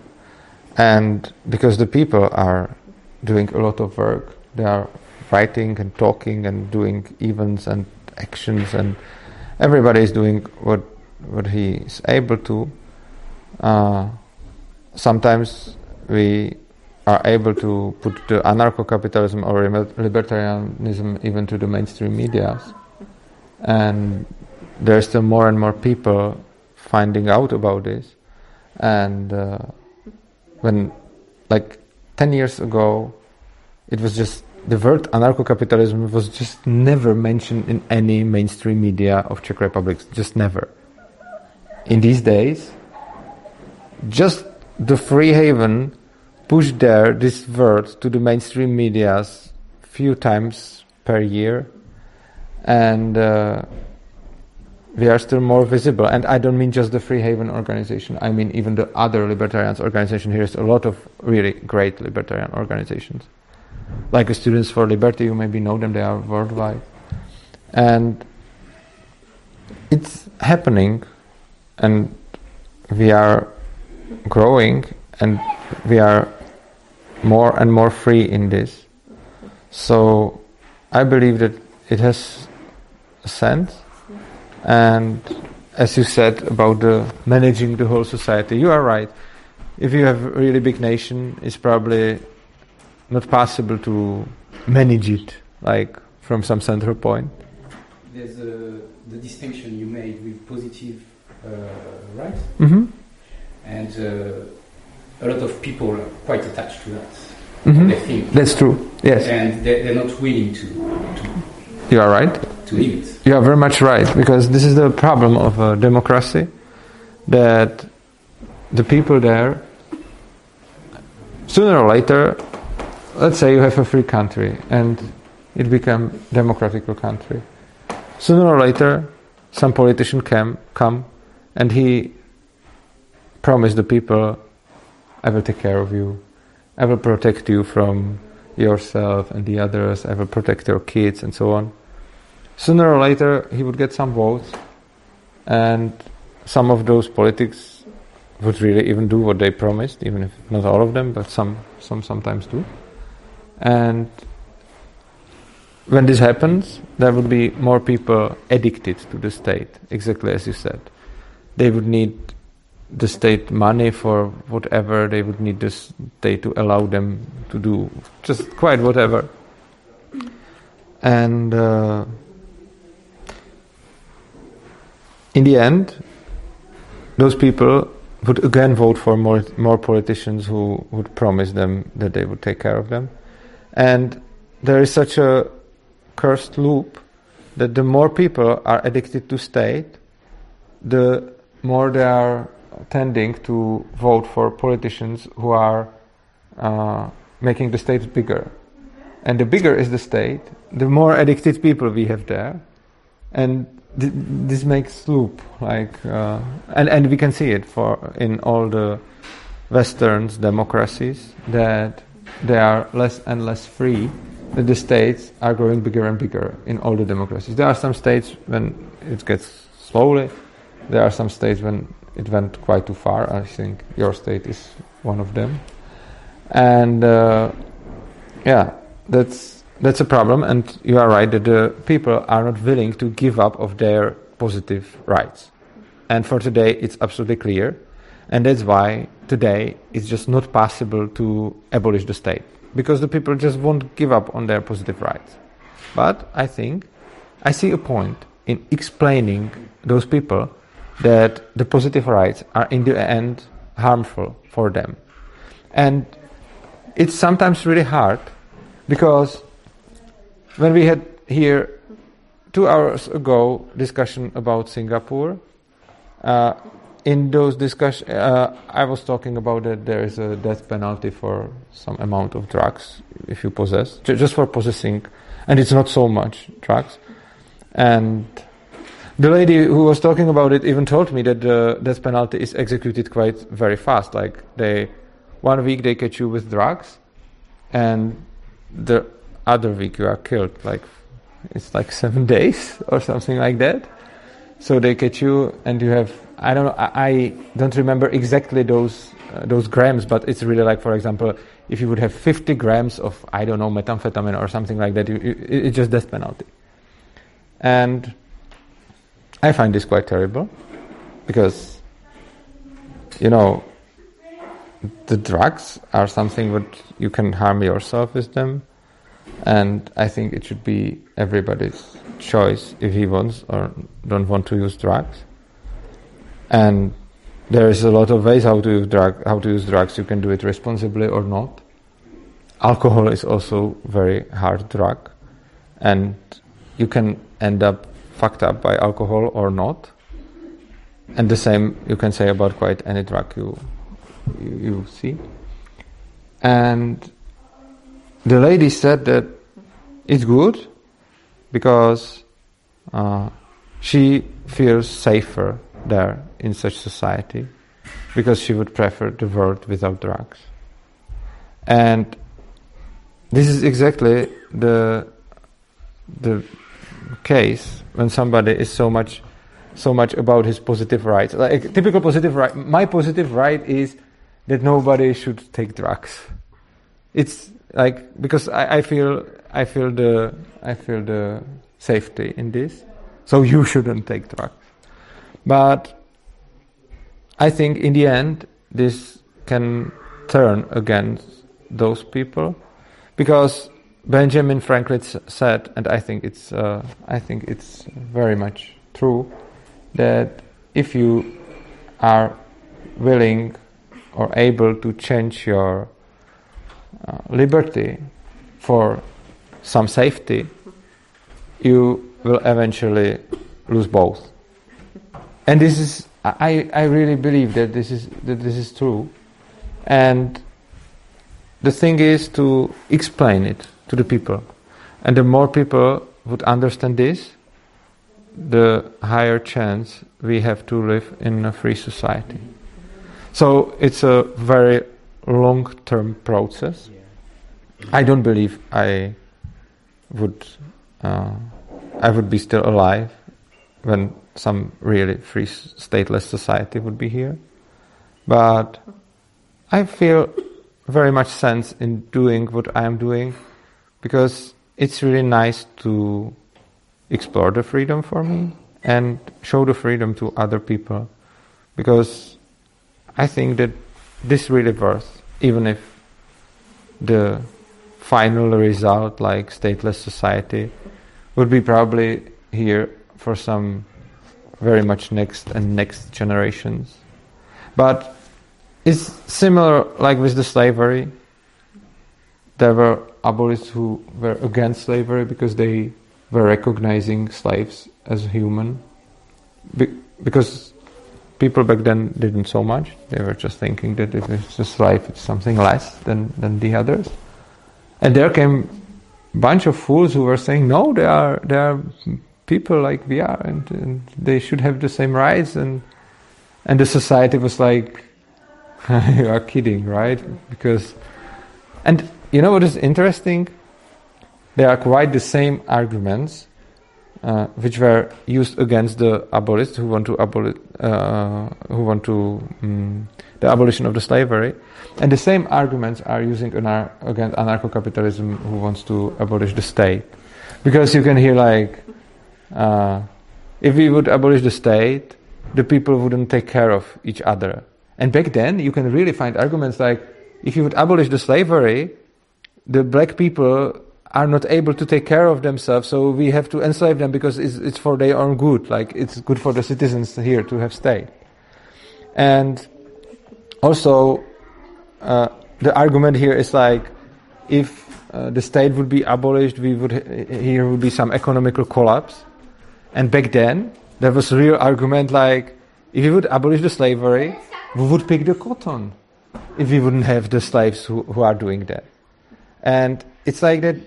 and because the people are doing a lot of work, they are writing and talking and doing events and actions, and everybody is doing what what he is able to. Uh, sometimes we are able to put the anarcho-capitalism or libertarianism even to the mainstream media, and there are still more and more people finding out about this. And uh, when, like, 10 years ago, it was just the word anarcho-capitalism was just never mentioned in any mainstream media of Czech Republic, just never. In these days, just the Free Haven pushed there this word to the mainstream medias few times per year, and uh, we are still more visible. And I don't mean just the Free Haven organization. I mean even the other libertarians organization. Here's a lot of really great libertarian organizations, like Students for Liberty. You maybe know them. They are worldwide, and it's happening, and we are growing, and we are more and more free in this. So I believe that it has a sense and as you said about the managing the whole society, you are right. If you have a really big nation, it's probably not possible to manage it like from some central point. There's a, the distinction you made with positive uh, right, mm-hmm. and uh, a lot of people are quite attached to that. Mm-hmm. They think That's true. Yes, and they, they're not willing to, to you are right. to. You are very much right because this is the problem of uh, democracy that the people there sooner or later let's say you have a free country and it become democratic country sooner or later some politician can come and he promised the people I will take care of you I will protect you from yourself and the others I will protect your kids and so on sooner or later he would get some votes, and some of those politics would really even do what they promised, even if not all of them, but some some sometimes do. And when this happens, there would be more people addicted to the state, exactly as you said. They would need the state money for whatever, they would need the state to allow them to do just quite whatever. And uh, in the end, those people would again vote for more more politicians who would promise them that they would take care of them, and there is such a cursed loop that the more people are addicted to state, the more they are tending to vote for politicians who are uh, making the state bigger. And the bigger is the state, the more addicted people we have there, and th- this makes loop like, uh, and and we can see it for in all the Western democracies that they are less and less free. That the states are growing bigger and bigger in all the democracies. There are some states when it gets slowly. There are some states when it went quite too far. I think your state is one of them, and uh, yeah, that's that's a problem. And you are right that the people are not willing to give up of their positive rights. And for today, it's absolutely clear, and that's why today it's just not possible to abolish the state because the people just won't give up on their positive rights. But I think I see a point in explaining those people that the positive rights are in the end harmful for them. And it's sometimes really hard because when we had here two hours ago discussion about Singapore, uh, in those discussions, uh, I was talking about that there is a death penalty for some amount of drugs if you possess, just for possessing, and it's not so much drugs. And the lady who was talking about it even told me that the death penalty is executed quite very fast. Like they, one week they catch you with drugs, and the other week you are killed. Like it's like (laughs) seven days or something like that. So they catch you, and you have I don't know. I, I don't remember exactly those uh, those grams, but it's really like, for example, if you would have 50 grams of I don't know methamphetamine or something like that, you, you, it's just death penalty. And I find this quite terrible because, you know, the drugs are something that you can harm yourself with them, and I think it should be everybody's choice if he wants or don't want to use drugs. And there is a lot of ways how to use drug, how to use drugs. You can do it responsibly or not. Alcohol is also very hard drug, and you can end up fucked up by alcohol or not. And the same you can say about quite any drug you you, you see. And the lady said that it's good because uh, she feels safer there in such society because she would prefer the world without drugs. And this is exactly the the case when somebody is so much so much about his positive rights. Like typical positive right my positive right is that nobody should take drugs. It's like because I, I feel I feel the I feel the safety in this. So you shouldn't take drugs. But I think in the end this can turn against those people because Benjamin Franklin said, and I think it's uh, I think it's very much true that if you are willing or able to change your uh, liberty for some safety, you will eventually lose both. And this is I, I really believe that this is that this is true. And the thing is to explain it to the people. And the more people would understand this, the higher chance we have to live in a free society. So it's a very long term process. I don't believe I would uh, I would be still alive when some really free stateless society would be here. But I feel very much sense in doing what I am doing because it's really nice to explore the freedom for me and show the freedom to other people because I think that this really worth even if the final result like stateless society would be probably here for some very much next and next generations. But it's similar like with the slavery. There were abolitionists who were against slavery because they were recognizing slaves as human. Be- because people back then didn't so much. They were just thinking that if it's a slave, it's something less than, than the others. And there came a bunch of fools who were saying, no, they are, they are people like we are, and, and they should have the same rights. And, and the society was like, (laughs) you are kidding, right? Because, and you know what is interesting? They are quite the same arguments uh, which were used against the abolitionists who want to abolish, uh, who want to um, the abolition of the slavery, and the same arguments are using anar- against anarcho-capitalism who wants to abolish the state, because you can hear like, uh, if we would abolish the state, the people wouldn't take care of each other, and back then you can really find arguments like, if you would abolish the slavery, the black people are not able to take care of themselves, so we have to enslave them because it's, it's for their own good. Like it's good for the citizens here to have state. And also, uh, the argument here is like, if uh, the state would be abolished, we would here would be some economical collapse. And back then, there was a real argument like, if we would abolish the slavery, we would pick the cotton. If we wouldn't have the slaves who, who are doing that. And it's like that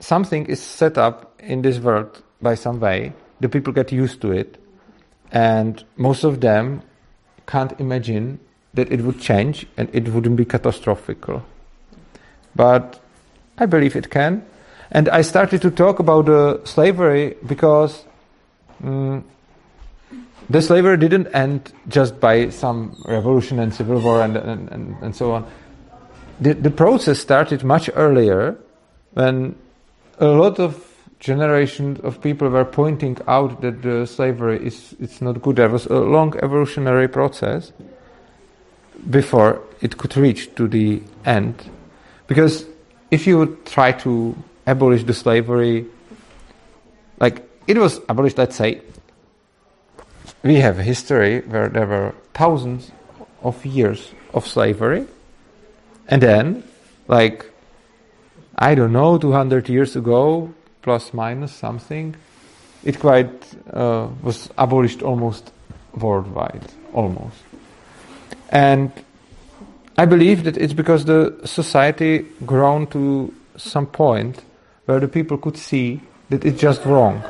something is set up in this world by some way, the people get used to it, and most of them can't imagine that it would change and it wouldn't be catastrophic. But I believe it can. And I started to talk about the slavery because um, the slavery didn't end just by some revolution and civil war and, and, and, and so on. The, the process started much earlier when a lot of generations of people were pointing out that the slavery is it's not good. There was a long evolutionary process before it could reach to the end. Because if you would try to abolish the slavery, like it was abolished, let's say, we have a history where there were thousands of years of slavery, and then, like I don't know, 200 years ago, plus minus something, it quite uh, was abolished almost worldwide, almost. And I believe that it's because the society grown to some point where the people could see that it's just wrong.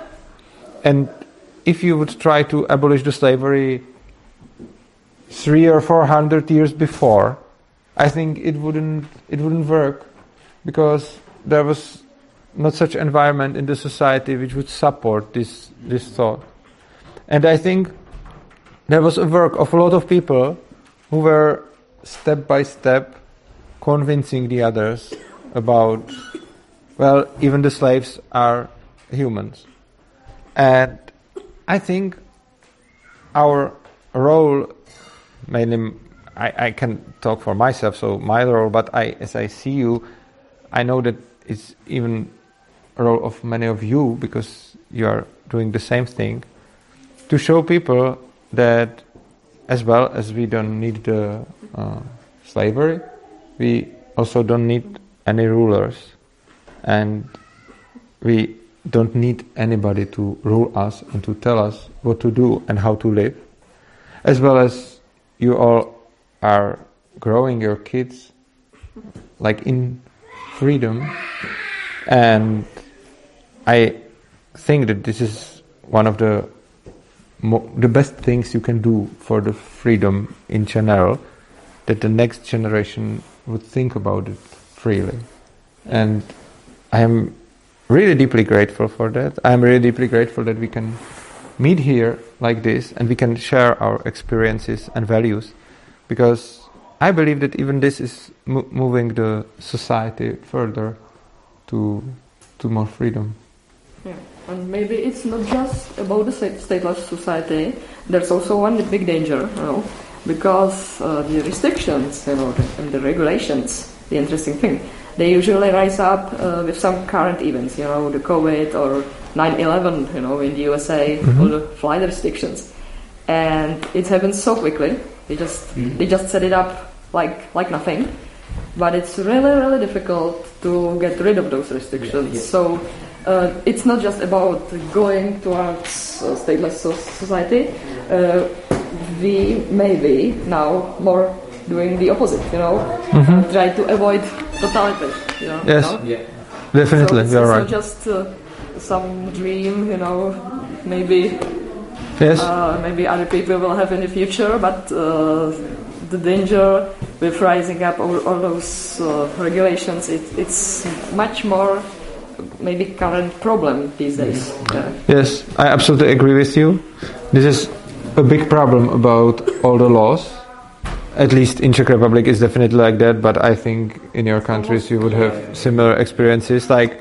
And if you would try to abolish the slavery three or four hundred years before, I think it wouldn't it wouldn't work because there was not such environment in the society which would support this this thought. And I think there was a work of a lot of people who were step by step convincing the others about well, even the slaves are humans. And I think our role, mainly, I, I can talk for myself, so my role, but I, as I see you, I know that it's even role of many of you because you are doing the same thing to show people that as well as we don't need the uh, slavery, we also don't need any rulers, and we don't need anybody to rule us and to tell us what to do and how to live. As well as you all are growing your kids like in freedom. And I think that this is one of the mo- the best things you can do for the freedom in general. That the next generation would think about it freely, and I am really deeply grateful for that. I am really deeply grateful that we can meet here like this and we can share our experiences and values because I believe that even this is mo- moving the society further to to more freedom. Yeah, and maybe it's not just about the stateless society. There's also one big danger, you know, because uh, the restrictions, you know, and the regulations. The interesting thing, they usually rise up uh, with some current events, you know, the COVID or 9/11, you know, in the USA, mm-hmm. all the flight restrictions, and it happens so quickly they just mm. they just set it up like like nothing, but it's really, really difficult to get rid of those restrictions. Yeah, yeah. So uh, it's not just about going towards uh, stateless so- society. Uh, we maybe now more doing the opposite, you know, Mhm. try to avoid totality, you know. Yes. you know? Yeah. Definitely, so it's, you're right. not just uh, some dream, you know, maybe Yes. uh, maybe other people will have in the future, but uh, the danger with rising up all, all those uh, regulations, it, it's much more maybe current problem these days. Yes, I absolutely agree with you. This is a big problem about all the laws. At least in Czech Republic, it's definitely like that. But I think in your countries you would have similar experiences. Like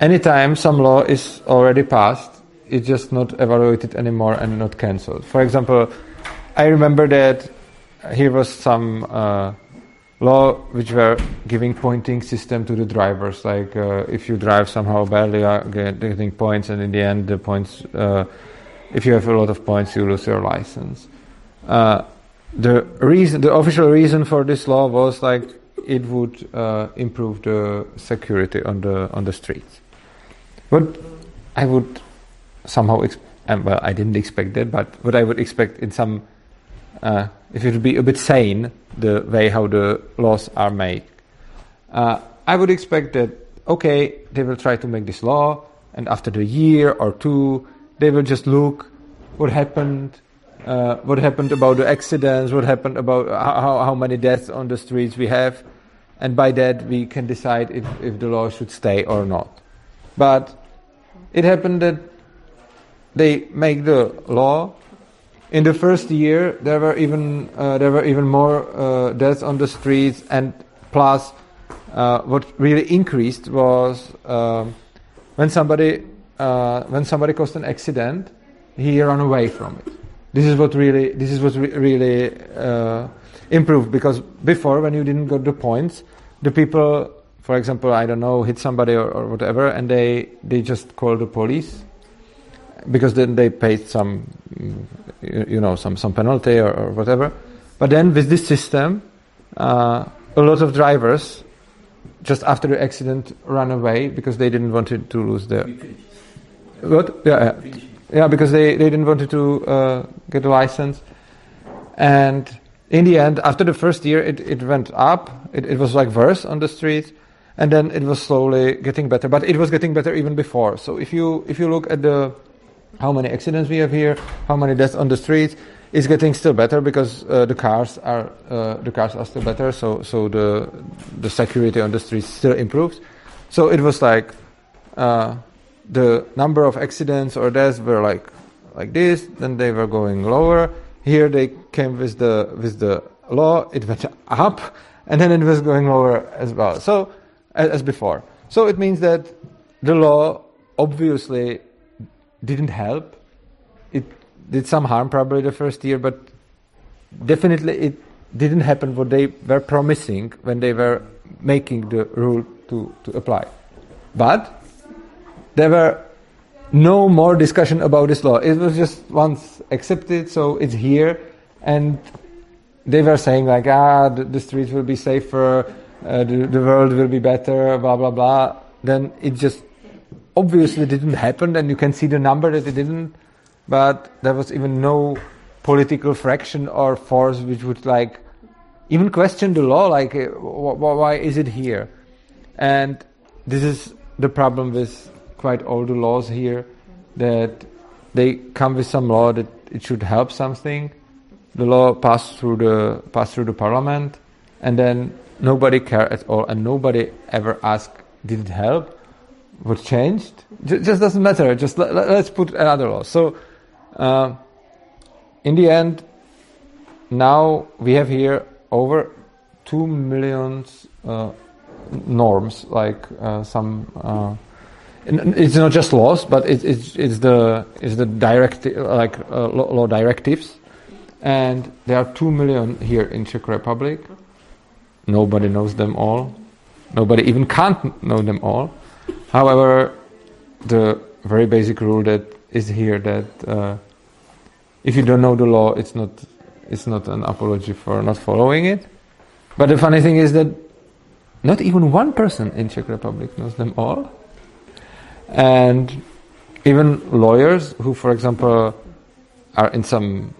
anytime some law is already passed, it's just not evaluated anymore and not cancelled. For example, I remember that here was some uh, law which were giving pointing system to the drivers. Like uh, if you drive somehow badly, you are getting points, and in the end, the points. Uh, if you have a lot of points, you lose your license. Uh, the reason, the official reason for this law was like it would uh, improve the security on the on the streets. What I would somehow, ex- um, well, I didn't expect that, but what I would expect in some, uh, if it would be a bit sane, the way how the laws are made. Uh, I would expect that, okay, they will try to make this law, and after the year or two, they will just look what happened, uh, what happened about the accidents, what happened about how, how many deaths on the streets we have, and by that we can decide if, if the law should stay or not. But it happened that they make the law. In the first year, there were even uh, there were even more uh, deaths on the streets, and plus, uh, what really increased was um, when somebody uh, when somebody caused an accident, he ran away from it. This is what really this is what re- really uh, improved because before, when you didn't get the points, the people, for example, I don't know, hit somebody or, or whatever, and they they just called the police because then they paid some, you, know, some some penalty or, or whatever. But then with this system, uh, a lot of drivers just after the accident ran away because they didn't want to, to lose their what? Yeah, yeah, yeah, because they, they didn't want to uh, get a license. And in the end, after the first year, it, it went up. It, it was like worse on the streets, and then it was slowly getting better. But it was getting better even before. So if you if you look at the how many accidents we have here, how many deaths on the streets, it's getting still better because uh, the cars are uh, the cars are still better. So so the the security on the streets still improves. So it was like uh, the number of accidents or deaths were like like this, then they were going lower. Here they came with the with the law, it went (laughs) up, and then it was going lower as well. So as, as before. So it means that the law obviously didn't help. It did some harm probably the first year, but definitely it didn't happen what they were promising when they were making the rule to, to apply. But there were no more discussion about this law. It was just once accepted, so it's here, and they were saying like, ah, the, the streets will be safer, uh, the, the world will be better, blah blah blah. Then it just obviously didn't happen, and you can see the number that it didn't. But there was even no political fraction or force which would like even question the law, like eh, wh- why is it here? And this is the problem with quite all the laws here, that they come with some law that it should help something. The law passed through the passed through the parliament, and then nobody care at all, and nobody ever asked, did it help? What changed? J- just doesn't matter. Just let, us put another law. So, uh, in the end, now we have here over two millions uh, norms, like uh, some. Uh, it's not just laws, but it, it's it's the it's the direct like uh, law directives, and there are two million here in Czech Republic. Nobody knows them all. Nobody even can't know them all. However, the very basic rule that is here that uh, if you don't know the law, it's not it's not an apology for not following it. But the funny thing is that not even one person in Czech Republic knows them all. And even lawyers who, for example, are in some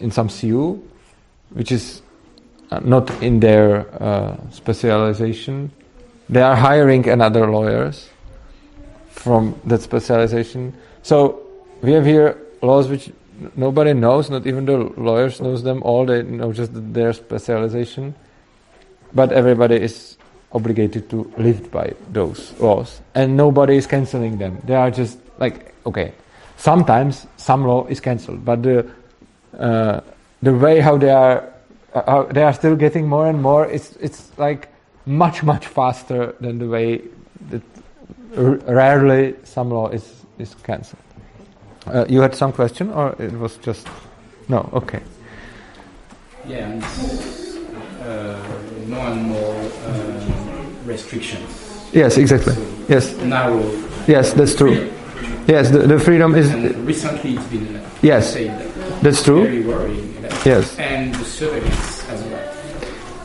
in some CU, which is uh, not in their uh, specialization, they are hiring another lawyers from that specialization. So we have here laws which nobody knows, not even the lawyers knows them all. They know just their specialization, but everybody is obligated to live by those laws, and nobody is canceling them. They are just like okay. Sometimes some law is cancelled, but the uh, the way how they are uh, how they are still getting more and more. It's it's like much much faster than the way that r- rarely some law is is cancelled. Uh, you had some question, or it was just no? Okay. Yeah, and uh, more and more uh, restrictions. Yes, exactly. So Yes, Narrow. yes, that's true. Yes, the, the freedom is And recently it's been uh, Yes. that that's true. very worrying. Yes, And the surveillance as well,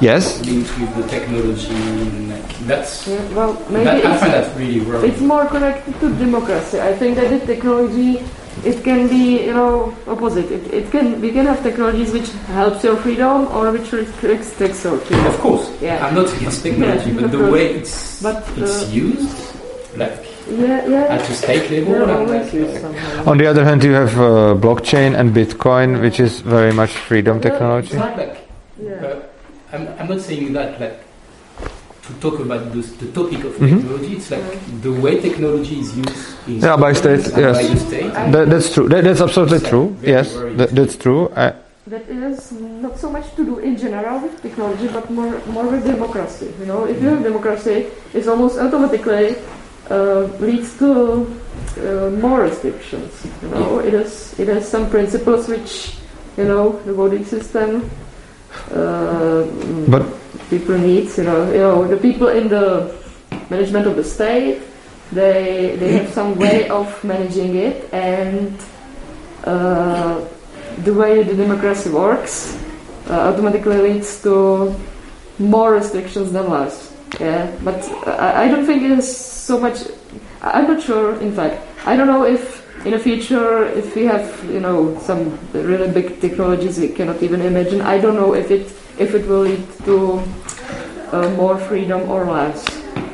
yes, linked with the technology. And that's Yeah, well, maybe that, I it's, find that really worrying. it's more connected to democracy. I think that the technology, it can be, you know, opposite. It, it can we can have technologies which helps your freedom or which restricts your freedom. Of course, Yeah. I'm not against technology, Yeah, but the course. way it's But, it's uh, used, like Yeah, yeah. at a state level, They're like, used somehow. On the other hand, you have uh, blockchain and Bitcoin, which is very much freedom it's technology. not like Yeah. I'm, I'm not saying that like to talk about this, the topic of Mhm. technology. It's like the way technology is used in Yeah, by governments state, and by yes. the state. That, that's true. That, that's absolutely It's, true. very Yes, that, that's true. I, That is not so much to do in general with technology, but more more with democracy. You know, if you have democracy, it's almost automatically uh, leads to uh, more restrictions. You know, it is it has some principles which you know the voting system. Uh, But people needs, you know, you know the people in the management of the state, they they have some way of managing it, and uh, the way the democracy works uh, automatically leads to more restrictions than less. Yeah, but I, I don't think it is so much. I'm not sure. In fact, I don't know if in the future, if we have you know some really big technologies we cannot even imagine. I don't know if it if it will lead to uh, more freedom or less.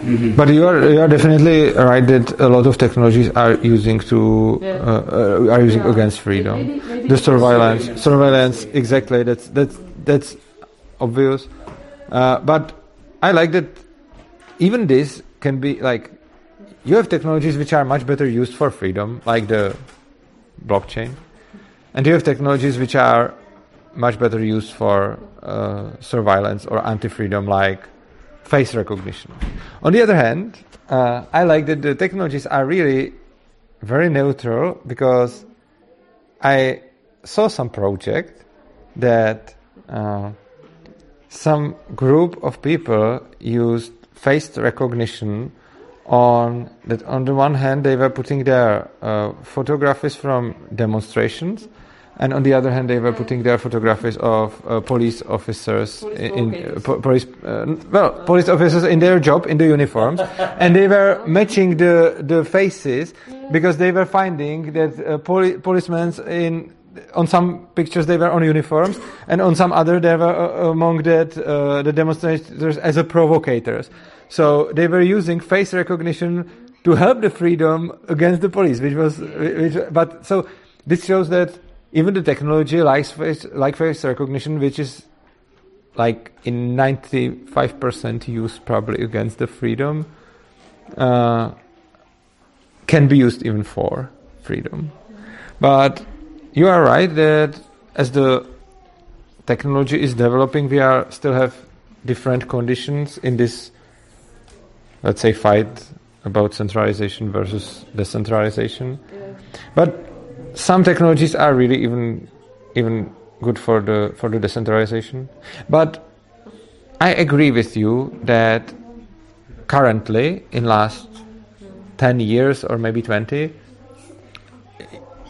Mhm. but you are you are definitely right that a lot of technologies are using to Yeah. uh, uh, are using Yeah. against freedom. Maybe- maybe The surveillance, Surveillance. surveillance, exactly. That's that's that's obvious. Uh, but I like that. Even this can be like you have technologies which are much better used for freedom, like the blockchain, and you have technologies which are much better used for uh, surveillance or anti-freedom, like face recognition. On the other hand, uh, I like that the technologies are really very neutral because I saw some project that uh, some group of people used face recognition on that on the one hand they were putting their uh, photographies from demonstrations and on the other hand they were putting their photographs of uh, police officers Police in provocators. po- police uh, well police officers in their job in the uniforms (laughs) and they were matching the the faces because they were finding that uh, poli- policemen in on some pictures they were on uniforms and on some other they were uh, among that uh, the demonstrators as a provocators so they were using face recognition to help the freedom against the police which was which, but so this shows that even the technology like face, like face recognition which is like in 95% used probably against the freedom uh, can be used even for freedom. But you are right that as the technology is developing we are still have different conditions in this let's say fight about centralization versus decentralization. But some technologies are really even even good for the for the decentralization. But i agree with you that currently in last 10 years or maybe 20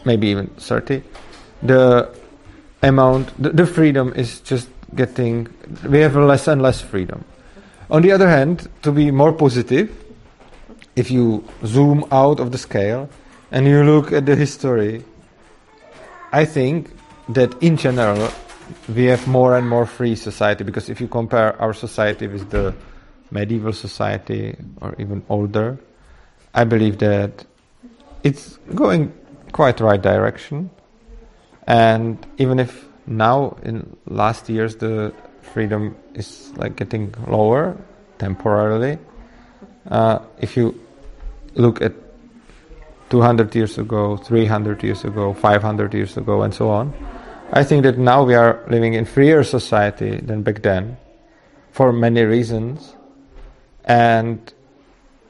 maybe even 30 the amount the, the freedom is just getting we have less and less freedom On the other hand, to be more positive, if you zoom out of the scale and you look at the history, I think that in general we have more and more free society because if you compare our society with the medieval society or even older, I believe that it's going quite right direction. And even if now in last years the freedom is like getting lower temporarily, uh, if you look at 200 years ago, 300 years ago, 500 years ago, and so on, I think that now we are living in freer society than back then, for many reasons, and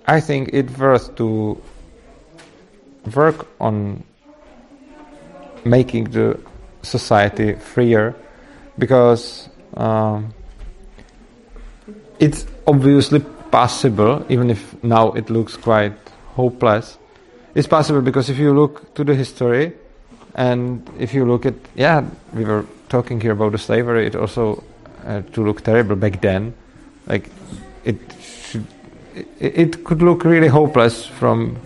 I think it's worth to work on making the society freer because um, it's obviously possible, even if now it looks quite hopeless. It's possible because if you look to the history, and if you look at, yeah, we were talking here about the slavery. It also uh, to look terrible back then, like it should, it, it could look really hopeless from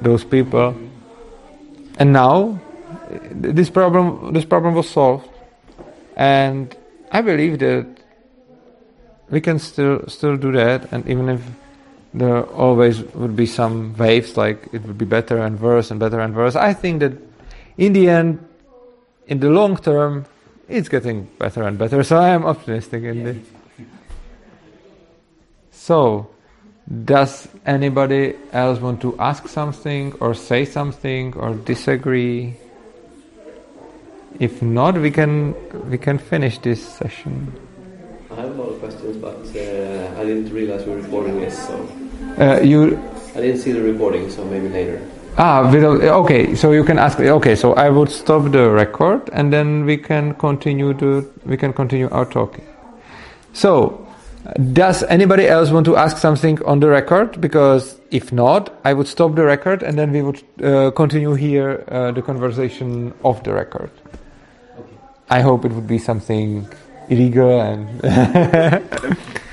those people. And now, this problem this problem was solved, and I believe that we can still still do that, and even if there always would be some waves, like it would be better and worse and better and worse. I think that in the end, in the long term, it's getting better and better. So I am optimistic in this. (laughs) So, does anybody else want to ask something or say something or disagree? If not, we can we can finish this session. I have a lot of questions, but uh, I didn't realize we were recording this, so Uh, you I didn't see the recording, so maybe later. ah without, okay. So you can ask. Okay, so I would stop the record and then we can continue the we can continue our talking. So, does anybody else want to ask something on the record? Because if not, I would stop the record and then we would uh, continue here uh, the conversation off the record. I hope it would be something illegal and (laughs) (laughs)